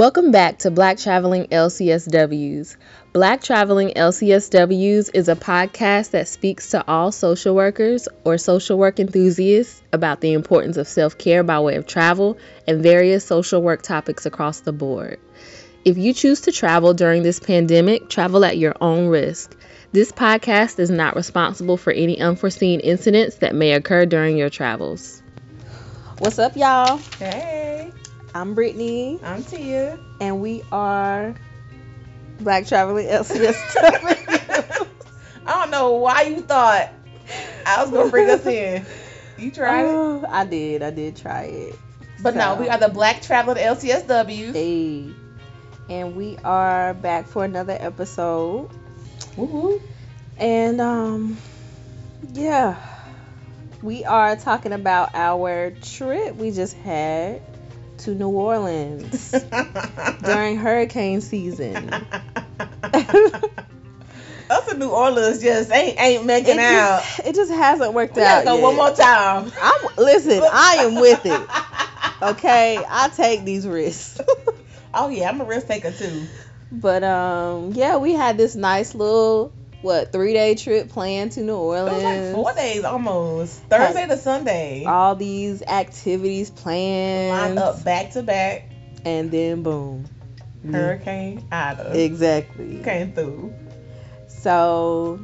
Welcome back to Black Traveling LCSWs. Black Traveling LCSWs is a podcast that speaks to all social workers or social work enthusiasts about the importance of self care by way of travel and various social work topics across the board. If you choose to travel during this pandemic, travel at your own risk. This podcast is not responsible for any unforeseen incidents that may occur during your travels. What's up, y'all? Hey, I'm Brittany, I'm Tia. and we are Black Traveling LCSW. I don't know why you thought I was gonna bring us in. You tried it, Oh, I did. I did try it. but no, we are the Black Traveling LCSW. Hey. And we are back for another episode. Woo-hoo. And um yeah. We are talking about our trip we just had to New Orleans during hurricane season. Us in New Orleans just ain't ain't making it, out. just, it just hasn't worked We out. go yet. one more time. I'm listen, I am with it. Okay, I take these risks. oh yeah, I'm a risk taker too. But um, yeah, we had this nice little what three day trip planned to New It Orleans. was like four days almost. Thursday to Sunday. All these activities planned, Lined up back to back. and then boom, Hurricane Ida exactly. came through. So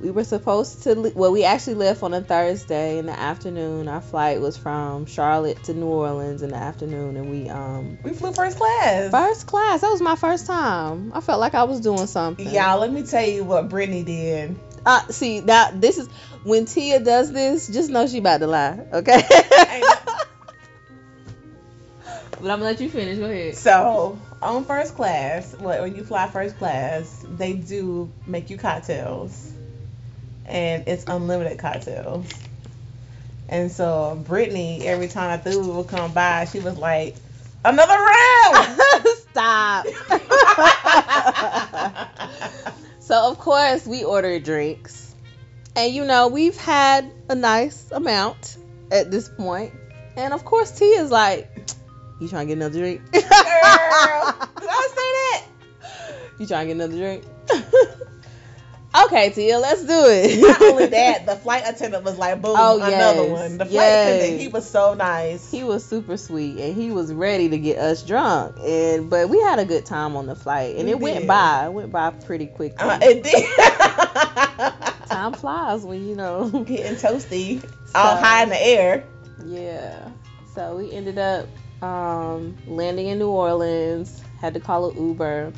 we were supposed to. le- Well, we actually left on a Thursday in the afternoon. Our flight was from Charlotte to New Orleans in the afternoon, and we um We flew first class. first class. That was my first time. I felt like I was doing something. Y'all, let me tell you what Brittany did. Uh, see now this is when Tia does this. Just know she about to lie, okay? but I'm gonna let you finish. Go ahead. So on first class, what when you fly first class, they do make you cocktails, and it's unlimited cocktails. And so Brittany, every time I threw would come by, she was like, "Another round." Stop. so of course we ordered drinks, and you know we've had a nice amount at this point. point, and of course T is like, "You trying to get another drink?" Girl, did I say that? You trying to get another drink? Okay, Tia, let's do it. Not only that, the flight attendant was like, "Boom, Oh, another yes, one." The flight yes. attendant, he was so nice. he was super sweet and he was ready to get us drunk and but we had a good time on the flight and We it went by it went by pretty quickly Uh, it did. time flies when you know Getting toasty, all high in the air. yeah so we ended up um landing in new orleans had to call an uber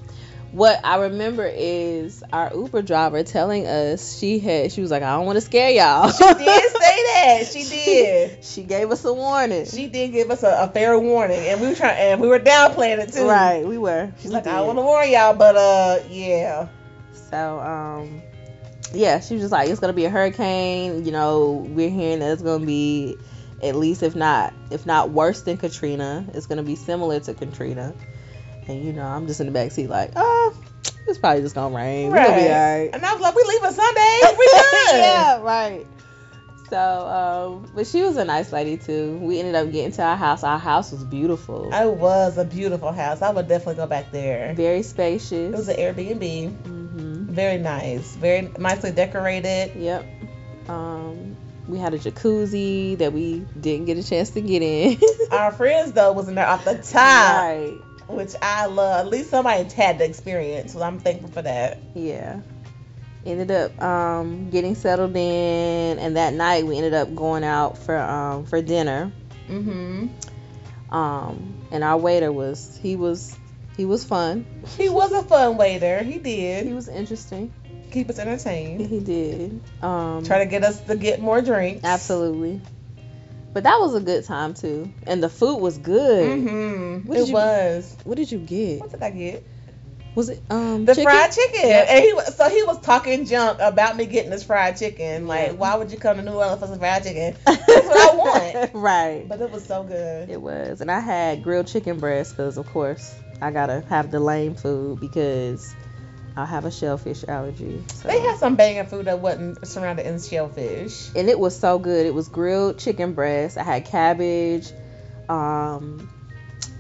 what I remember is our Uber driver telling us she had she was like I don't want to scare y'all. She did say that. She did. She gave us a warning. She did give us a, a fair warning, and we were trying, and we were downplaying it too. right, we were. She's We like, I did. want to warn y'all, but uh, yeah. So, um, yeah, she was just like, it's gonna be a hurricane. You know, we're hearing that it's gonna be at least, if not, if not worse than Katrina, it's gonna be similar to Katrina. And you know, I'm just in the back seat, like, oh, it's probably just gonna rain. We're gonna be alright. And I was like, we leaving Sunday. We good. yeah, right. So, um, but she was a nice lady too. We ended up getting to our house. Our house was beautiful, It was a beautiful house. I would definitely go back there. very spacious. It was an Airbnb. hmm Very nice. Very nicely decorated. Yep. Um, we had a jacuzzi that we didn't get a chance to get in. Our friends though was in there off the top, Right. Which I love. At least somebody's had the experience, so I'm thankful for that. Yeah. Ended up um, getting settled in, and that night we ended up going out for um, for dinner. Mm-hmm. Um, and our waiter was he was he was fun. He was a fun waiter. He did. He was interesting. keep us entertained. He did. Um, Try to get us to get more drinks. absolutely. But that was a good time too, and the food was good. Mm-hmm. It you- was. What did you get? What did I get? Was it um The chicken? fried chicken. And he was so he was talking junk about me getting this fried chicken. Like, why would you come to New Orleans for some fried chicken? That's what I want. right. But it was so good. It was, and I had grilled chicken breast because, of course, I gotta have the lame food because I have a shellfish allergy. So. They had some banging food that wasn't surrounded in shellfish. and it was so good. It was grilled chicken breast. I had cabbage, um,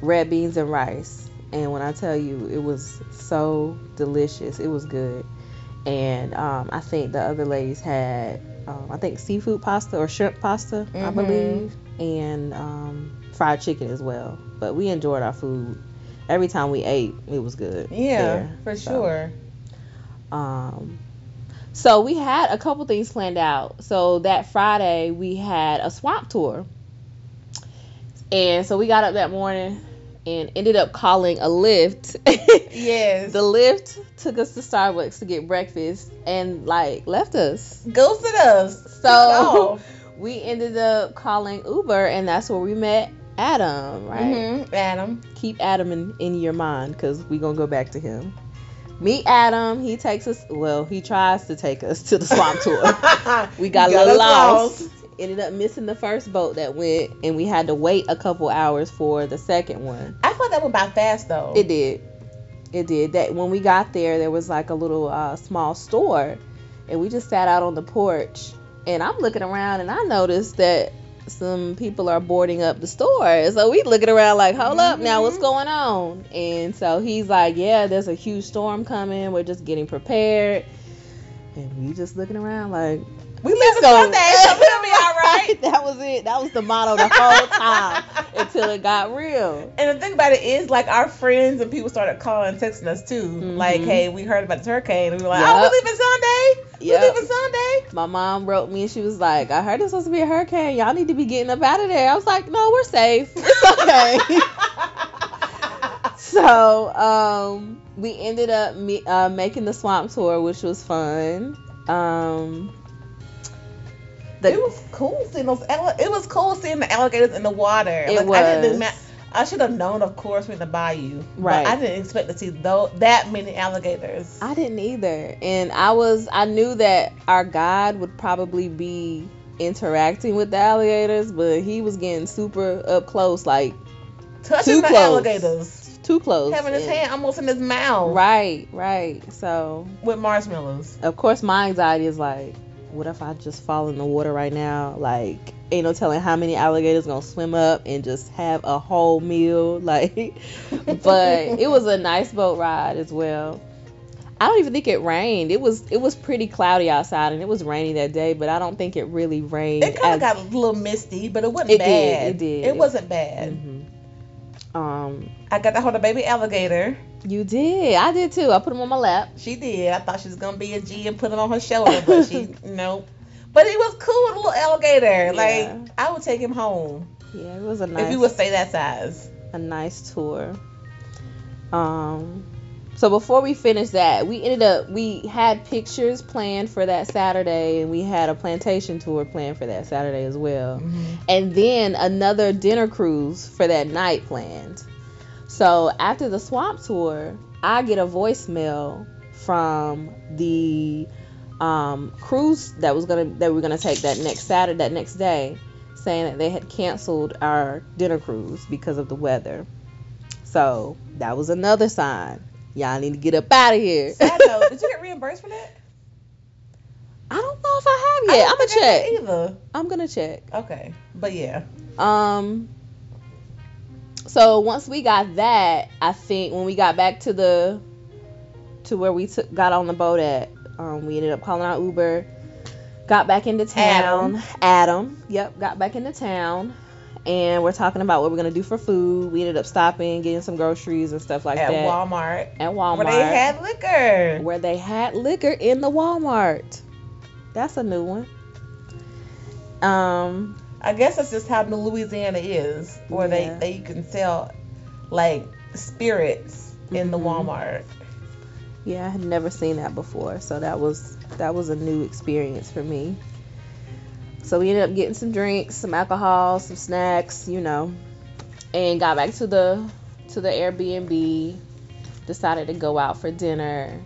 red beans and rice. and when I tell you, it was so delicious. It was good, and um, I think the other ladies had, um, I think seafood pasta or shrimp pasta, I Mhm. believe, and um, fried chicken as well. But we enjoyed our food. Every time we ate, it was good. Yeah, there. for So, sure. Um, so we had a couple things planned out. So that Friday we had a swamp tour, and so we got up that morning and ended up calling a Lyft. Yes. the Lyft took us to Starbucks to get breakfast and like left us. Ghosted us. So we ended up calling Uber, and that's where we met Adam. Right Mhm, Adam. keep Adam in, in your mind because we're gonna go back to him. Meet Adam. He takes us. Well, he tries to take us to the swamp tour. We got, You a little us lost. Ended up missing the first boat that went, and we had to wait a couple hours for the second one. I thought that went by fast though. It did. It did. That when we got there, there was like a little uh, small store, and we just sat out on the porch. And I'm looking around, and I noticed that some people are boarding up the store. So we looking around like, hold up, now what's Mhm. going on? And so he's like, yeah, there's a huge storm coming. We're just getting prepared. And we just looking around like, We live go. Sunday, so we'll be all right. that was it. That was the motto the whole time until it got real. And the thing about it is, like, our friends and people started calling and texting us too. Like, Mhm. hey, we heard about the hurricane. And we were like, Yep. oh, we leaving Sunday? Yep. We leaving Sunday? My mom wrote me and she was like, I heard it's supposed to be a hurricane. Y'all need to be getting up out of there. I was like, no, we're safe. It's okay. so um, we ended up me- uh, making the swamp tour, which was fun. Um, the, it was cool seeing those. It was cool seeing the alligators in the water. It like, I didn't was. I should have known, of course, in the bayou. Right. But I didn't expect to see though that many alligators. I didn't either. And I was, I knew that our guide would probably be interacting with the alligators, but he was getting super up close, like Touching the close. alligators, too close. having his And- hand almost in his mouth, Right, right. So with marshmallows. of course my anxiety is like, what if I just fall in the water right now? Like, ain't no telling how many alligators gonna swim up and just have a whole meal. Like, but it was a nice boat ride as well. I don't even think it rained. It was it was pretty cloudy outside and it was rainy that day, but I don't think it really rained. It kind of got a little misty, but it wasn't It did, bad. it did. It wasn't bad. Mhm. Um, I got to hold a baby alligator. you did. I did too. I put him on my lap. She did. I thought she was gonna be a G and put him on her shoulder, but she nope. But he was cool with a little alligator. Yeah. Like I would take him home Yeah, it was a nice. if he would stay that size. a nice tour. Um, so before we finished that, we ended up we had pictures planned for that Saturday, and we had a plantation tour planned for that Saturday as well, and then another dinner cruise for that night planned. So after the swamp tour, I get a voicemail from the um, cruise that was gonna that we were gonna take that next Saturday, that next day, saying that they had canceled our dinner cruise because of the weather. So that was another sign. Y'all need to get up out of here. Side note, did you get reimbursed for that? I don't know if I have I yet. don't I'm gonna I check. Either. I'm gonna check. Okay, but yeah. Um. So once we got that, I think when we got back to the to where we took got on the boat at, um, we ended up calling our Uber, got back into town. Adam. Yep, got back into town, and we're talking about what we're gonna do for food. We ended up stopping, getting some groceries and stuff like At that At Walmart, at Walmart, where they had liquor. where they had liquor in the Walmart. That's a new one. Um. I guess that's just how New Louisiana is, where Yeah. they they can sell like spirits in the Mhm. Walmart. Yeah, I had never seen that before, so that was that was a new experience for me. So we ended up getting some drinks, some alcohol, some snacks, you know, and got back to the to the Airbnb. Decided to go out for dinner,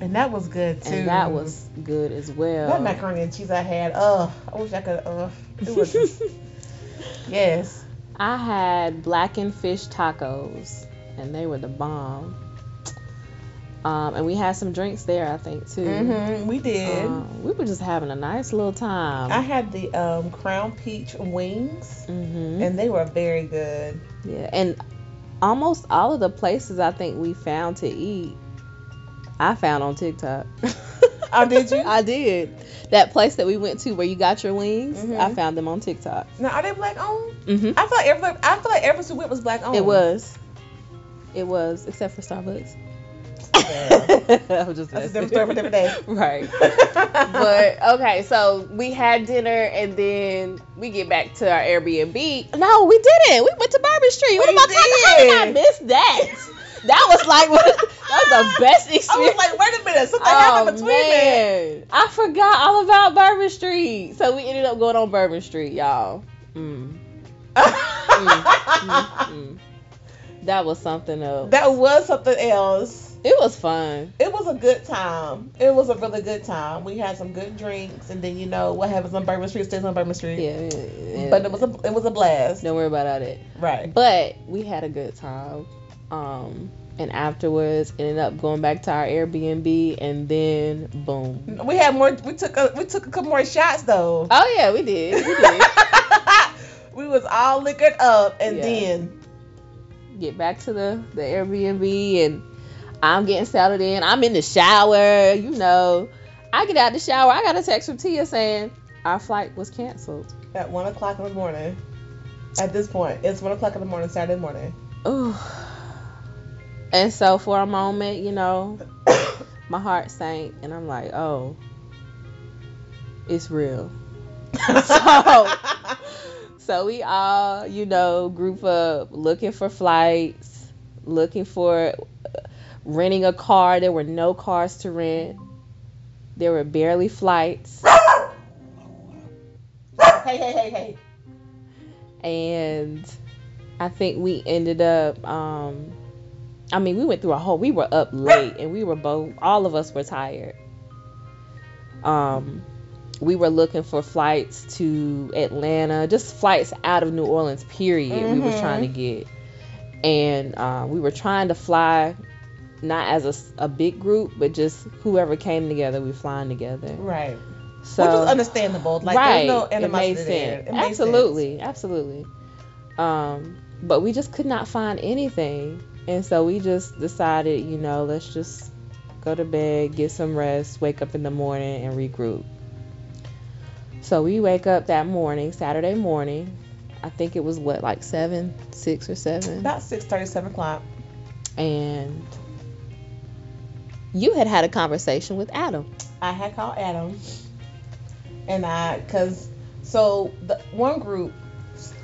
And that was good too. and that was good as well. that macaroni and cheese I had. Uh, I wish I could. Uh, do it was just, yes. I had blackened fish tacos, and they were the bomb. Um, and we had some drinks there, I think too. hmm we did. Um, we were just having a nice little time. I had the um, crown peach wings, hmm and they were very good. Yeah, and almost all of the places I think we found to eat, I found on TikTok. Oh, did you? I did. That place that we went to where you got your wings, Mhm. I found them on TikTok. Now are they black owned? hmm I feel like every I feel like every we went was black owned. It was. It was, except for Starbucks. Yeah. I'm just That's a different story for a different day. right. But okay, so we had dinner and then we get back to our Airbnb. No, we didn't. We went to Bourbon Street. What We about that? How did I did. miss that? That was like that was the best experience. I was experience. like, wait a minute, something Oh happened between that. man, I forgot all about Bourbon Street. So we ended up going on Bourbon Street, y'all. Mm. Mm. That was something else. that was something else. It was fun. It was a good time. It was a really good time. We had some good drinks, and then you know what happens on Bourbon Street stays on Bourbon Street. Yeah, yeah, yeah. But it was a it was a blast. Don't worry about all that. Right. But we had a good time. Um, and afterwards ended up going back to our Airbnb, and then boom. We had more. We took a we took a couple more shots though. Oh yeah, we did. We did. we was all liquored up, and Yeah. then Get back to the the Airbnb, and I'm getting settled in. I'm in the shower. You know, I get out the shower. I got a text from Tia saying our flight was canceled. at one o'clock in the morning. At this point, it's one o'clock in the morning, Saturday morning. Ooh. And so for a moment, you know, my heart sank, and I'm like, oh, it's real. So- So we all, you know, group up looking for flights, looking for renting a car. There were no cars to rent. There were barely flights. hey, hey, hey, hey. and I think we ended up um I mean we went through a whole we were up late and we were both all of us were tired. Um we were looking for flights to Atlanta, just flights out of New Orleans period we were trying to get. And uh, we were trying to fly not as a big group, but just whoever came together, we flying together. Right. So Which was understandable. Like right. there's no it made there. sense. It made absolutely, absolutely. Um, but we just could not find anything, and so we just decided, you know, let's just go to bed, get some rest, wake up in the morning, and regroup. So we wake up that morning, Saturday morning. I think it was what, like seven, six or seven, About six thirty, seven o'clock. and you had had a conversation with Adam. I had called Adam, and I, cause so the one group,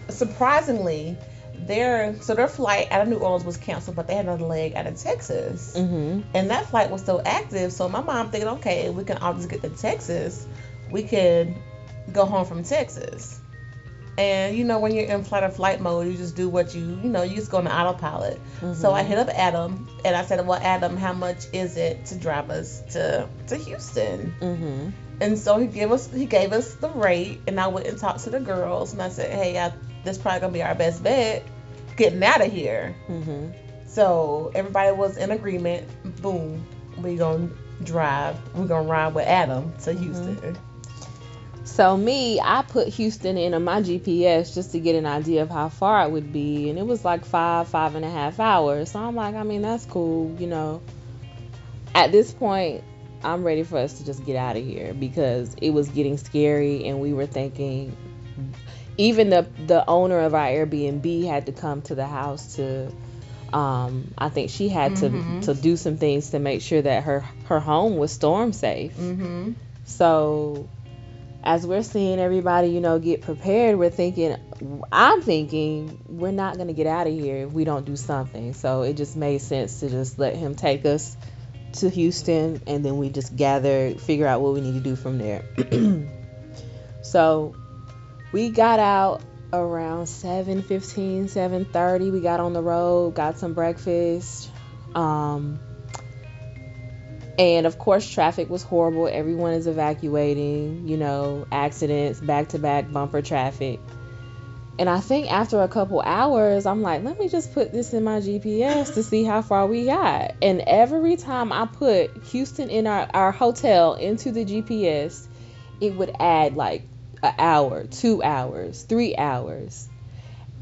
surprisingly, their so their flight out of New Orleans was canceled, but they had another leg out of Texas, Mm-hmm. and that flight was still active. So my mom thinking, okay, we can all just get to Texas, we could go home from Texas. And you know when you're in flight or flight mode, you just do what you you know you just go on autopilot. So I hit up Adam and I said, well, Adam, how much is it to drive us to to Houston? Mm-hmm. And so he gave us he gave us the rate, and I went and talked to the girls, and I said, hey, I, this probably gonna be our best bet getting out of here. Mm-hmm. So everybody was in agreement. Boom, we gonna drive. We gonna ride with Adam to Houston. So me, I put Houston in on my GPS just to get an idea of how far it would be, and it was like five, five and a half hours. So I'm like, I mean, that's cool, you know. At this point, I'm ready for us to just get out of here because it was getting scary, and we were thinking, even the the owner of our Airbnb had to come to the house to. Um, I think she had Mhm. to to do some things to make sure that her her home was storm safe. Mm-hmm. So, as we're seeing everybody, you know, get prepared, we're thinking, I'm thinking, we're not going to get out of here if we don't do something. So, it just made sense to just let him take us to Houston and then we just gather, figure out what we need to do from there. so, we got out around 7:15, 7:30. We got on the road, got some breakfast. Um, and of course, traffic was horrible. Everyone is evacuating, you know, accidents, back to back bumper traffic. And I think after a couple hours, I'm like, let me just put this in my GPS to see how far we got. And every time I put Houston in our, our hotel into the GPS, it would add like an hour, two hours, three hours.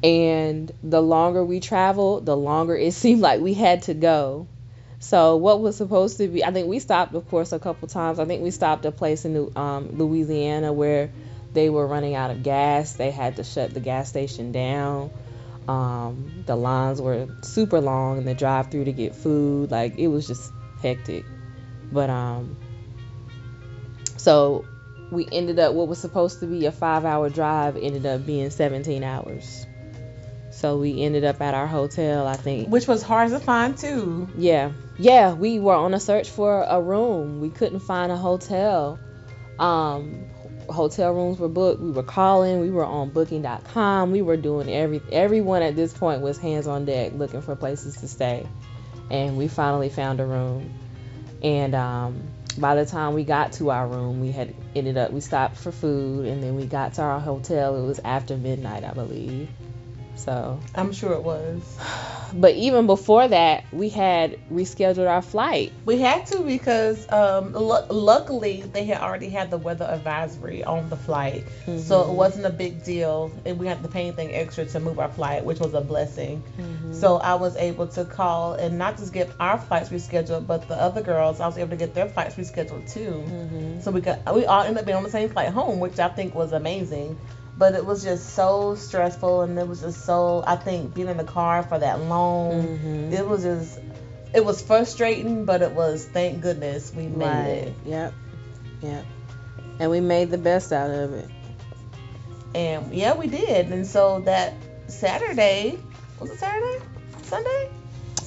And the longer we traveled, the longer it seemed like we had to go. So what was supposed to be, I think we stopped, of course, a couple times. I think we stopped a place in um, Louisiana where they were running out of gas. They had to shut the gas station down. Um, the lines were super long in the drive-through to get food. Like it was just hectic. But um, so we ended up what was supposed to be a five-hour drive ended up being 17 hours. So we ended up at our hotel, I think. Which was hard to find too. Yeah. Yeah, we were on a search for a room. We couldn't find a hotel. Um hotel rooms were booked. We were calling. We were on booking.com. We were doing every everyone at this point was hands on deck looking for places to stay. And we finally found a room. And um by the time we got to our room, we had ended up we stopped for food and then we got to our hotel. It was after midnight, I believe. So I'm sure it was. But even before that, we had rescheduled our flight. We had to because um, l- luckily they had already had the weather advisory on the flight, mm-hmm. so it wasn't a big deal, and we had to pay anything extra to move our flight, which was a blessing. Mm-hmm. So I was able to call and not just get our flights rescheduled, but the other girls, I was able to get their flights rescheduled too. Mm-hmm. So we got we all ended up being on the same flight home, which I think was amazing but it was just so stressful and it was just so i think being in the car for that long mm-hmm. it was just it was frustrating but it was thank goodness we made right. it yep yep and we made the best out of it and yeah we did and so that saturday was it saturday sunday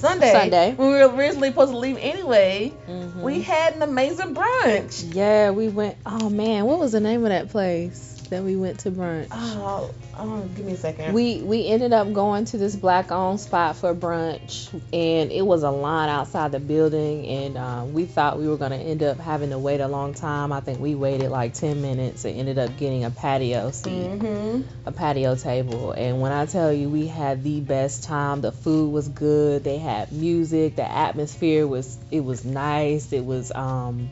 Sunday, Sunday, when we were originally supposed to leave anyway, mm-hmm. we had an amazing brunch. Yeah, we went. Oh man, what was the name of that place? That we went to brunch. Oh, oh, give me a second. We we ended up going to this black owned spot for brunch, and it was a line outside the building, and uh, we thought we were gonna end up having to wait a long time. I think we waited like ten minutes and ended up getting a patio seat, mm-hmm. a patio table. And when I tell you, we had the best time. The food was good. They had music. The atmosphere was it was nice. It was um.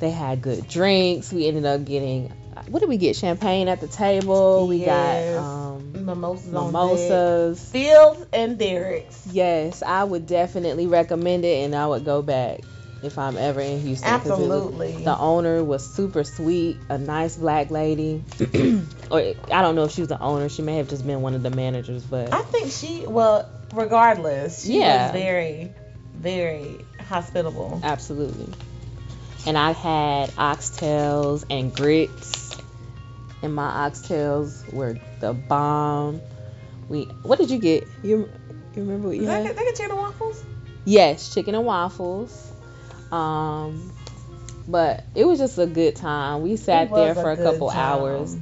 They had good drinks. We ended up getting what did we get? Champagne at the table. We yes. got um, mimosas. Mimosas. Fields and Derek's. Yes, I would definitely recommend it, and I would go back if I'm ever in Houston. Absolutely. Was, the owner was super sweet, a nice black lady. or I don't know if she was the owner. She may have just been one of the managers, but I think she. Well, regardless, she yeah. was very, very hospitable. Absolutely. And I had oxtails and grits and my oxtails were the bomb. We what did you get? You you remember what you had? They get chicken and waffles. Yes, chicken and waffles. Um, but it was just a good time. We sat there for a, a couple time. hours.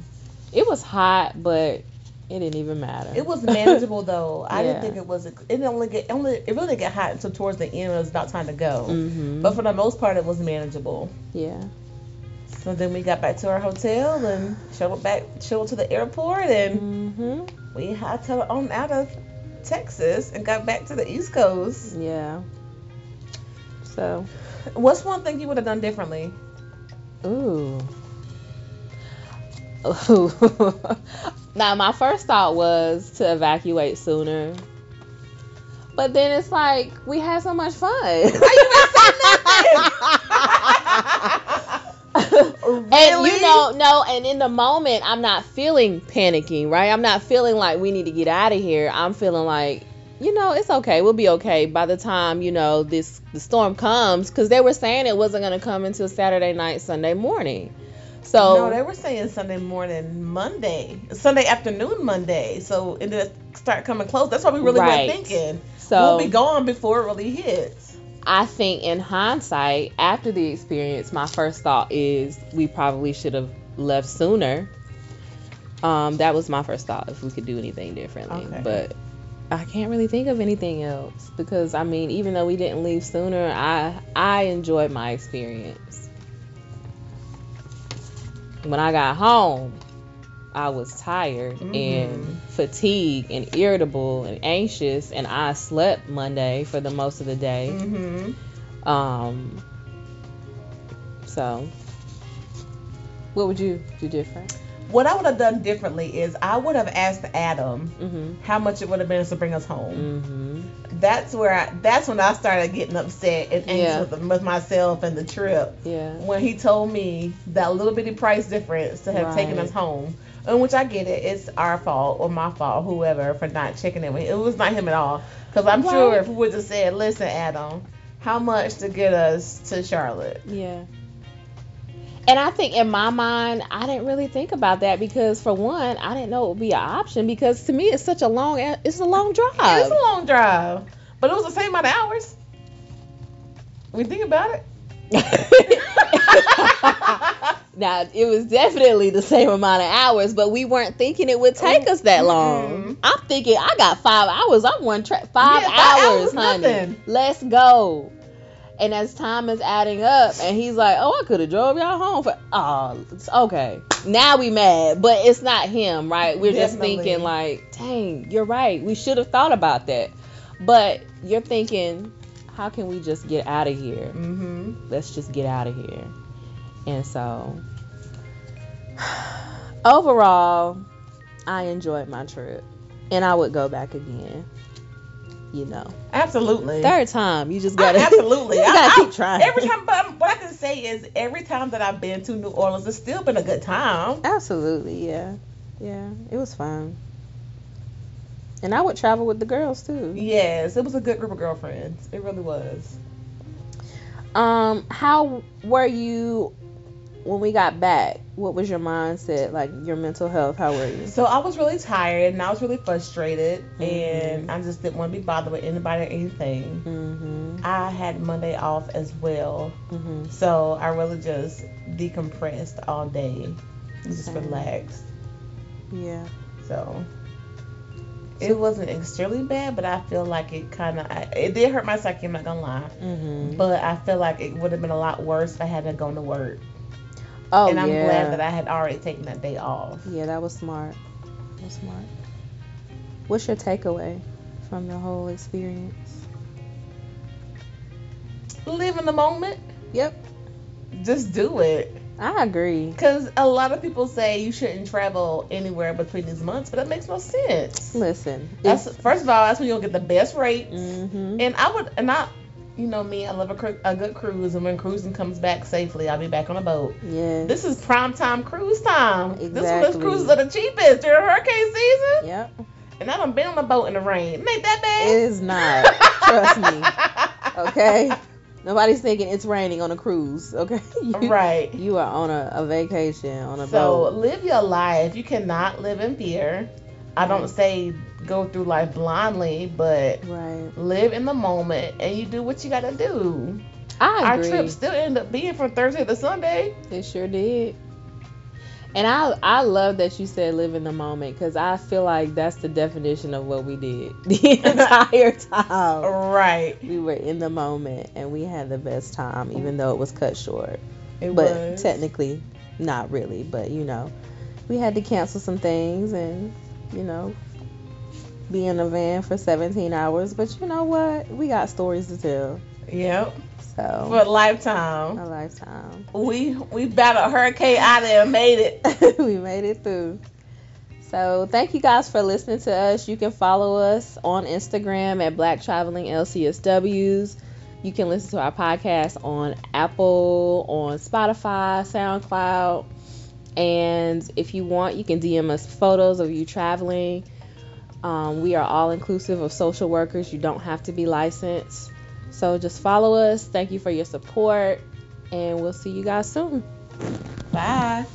It was hot, but it didn't even matter. It was manageable though. I yeah. didn't think it was. It didn't only get only. It really didn't get hot until towards the end. It was about time to go. Mm-hmm. But for the most part, it was manageable. Yeah. So then we got back to our hotel and shuttled back, shuttled to the airport, and mm-hmm. we hightailed on out of Texas and got back to the East Coast. Yeah. So, what's one thing you would have done differently? Ooh. Ooh. now, my first thought was to evacuate sooner. But then it's like we had so much fun. really? and you know, no, and in the moment, I'm not feeling panicking, right? I'm not feeling like we need to get out of here. I'm feeling like, you know, it's okay. We'll be okay by the time you know this the storm comes, because they were saying it wasn't gonna come until Saturday night, Sunday morning. So no, they were saying Sunday morning, Monday, Sunday afternoon, Monday. So it start coming close. That's what we really right. were thinking. So we'll be gone before it really hits. I think in hindsight, after the experience, my first thought is we probably should have left sooner. Um, that was my first thought if we could do anything differently. Okay. But I can't really think of anything else because I mean, even though we didn't leave sooner, I I enjoyed my experience. When I got home, I was tired mm-hmm. and fatigued and irritable and anxious, and I slept Monday for the most of the day. Mm-hmm. Um, so, what would you do different? What I would have done differently is I would have asked Adam Mhm. how much it would have been to bring us home. Mhm. That's where I, that's when I started getting upset and angry Yeah. with, with myself and the trip. Yeah. when he told me that little bitty price difference to have taken us home. In which I get it, it's our fault or my fault, whoever, for not checking it. It was not him at all. Because I'm sure if we would have said, listen, Adam, how much to get us to Charlotte? Yeah. And I think in my mind, I didn't really think about that because for one, I didn't know it would be an option because to me it's such a long it's a long drive. It's a long drive, but it was the same amount of hours. We think about it. now it was definitely the same amount of hours, but we weren't thinking it would take us that long. Mm-mm. I'm thinking I got five hours. I'm one track five Yeah, five hours, hours, honey. nothing. Let's go. And as time is adding up, and he's like, "Oh, I could have drove y'all home for oh, it's okay." Now we mad, but it's not him, right? We're just thinking like, "Dang, you're right. We should have thought about that." But you're thinking, "How can we just get out of here?" mm-hmm. let's just get out of here. And so, overall, I enjoyed my trip, and I would go back again. You know, Absolutely. third time, you just gotta absolutely. you I- gotta I- keep trying. Every time, but what I can say is, every time that I've been to New Orleans, it's still been a good time. Absolutely, yeah, yeah, it was fun. And I would travel with the girls too. Yes, it was a good group of girlfriends. It really was. Um, how were you when we got back? What was your mindset? Like your mental health? How were you? So I was really tired and I was really frustrated, Mhm. and I just didn't want to be bothered with anybody or anything. Mhm. I had Monday off as well, Mhm. so I really just decompressed all day, just Same. relaxed. Yeah. So it wasn't extremely bad, but I feel like it kind of it did hurt my psyche. I'm not gonna lie, Mhm. but I feel like it would have been a lot worse if I hadn't gone to work. Oh and I'm yeah. glad that I had already taken that day off. Yeah, that was smart. That was smart. What's your takeaway from the whole experience? Live in the moment. Yep. Just do it. I agree. Because a lot of people say you shouldn't travel anywhere between these months, but that makes no sense. Listen. That's first of all, that's when you'll get the best rates. hmm And I would, and I, you know me, I love a, cru- a good cruise, and when cruising comes back safely, I'll be back on a boat. Yeah. This is prime time cruise time. Exactly. This is when Exactly. those cruises are the cheapest during hurricane season. Yep. And I done been on a boat in the rain. It ain't that bad. It is not. Trust me. Okay. Nobody's thinking it's raining on a cruise. Okay. You, Right. You are on a, a vacation on a So boat. So live your life. You cannot live in fear. I don't say go through life blindly, but Right. live in the moment and you do what you gotta do. I Our trip still ended up being from Thursday to Sunday. It sure did. And I I love that you said live in the moment because I feel like that's the definition of what we did the entire time. Right. We were in the moment and we had the best time, even though it was cut short. It but was. technically, not really. But you know, we had to cancel some things and you know, be in a van for 17 hours. But you know what? We got stories to tell. Yep. So For a lifetime. a lifetime. We we battled Hurricane Ida and made it. we made it through. So thank you guys for listening to us. You can follow us on Instagram at Black Traveling LCSWs. You can listen to our podcast on Apple, on Spotify, SoundCloud. And if you want, you can DM us photos of you traveling. Um, we are all inclusive of social workers. You don't have to be licensed. So just follow us. Thank you for your support. And we'll see you guys soon. Bye.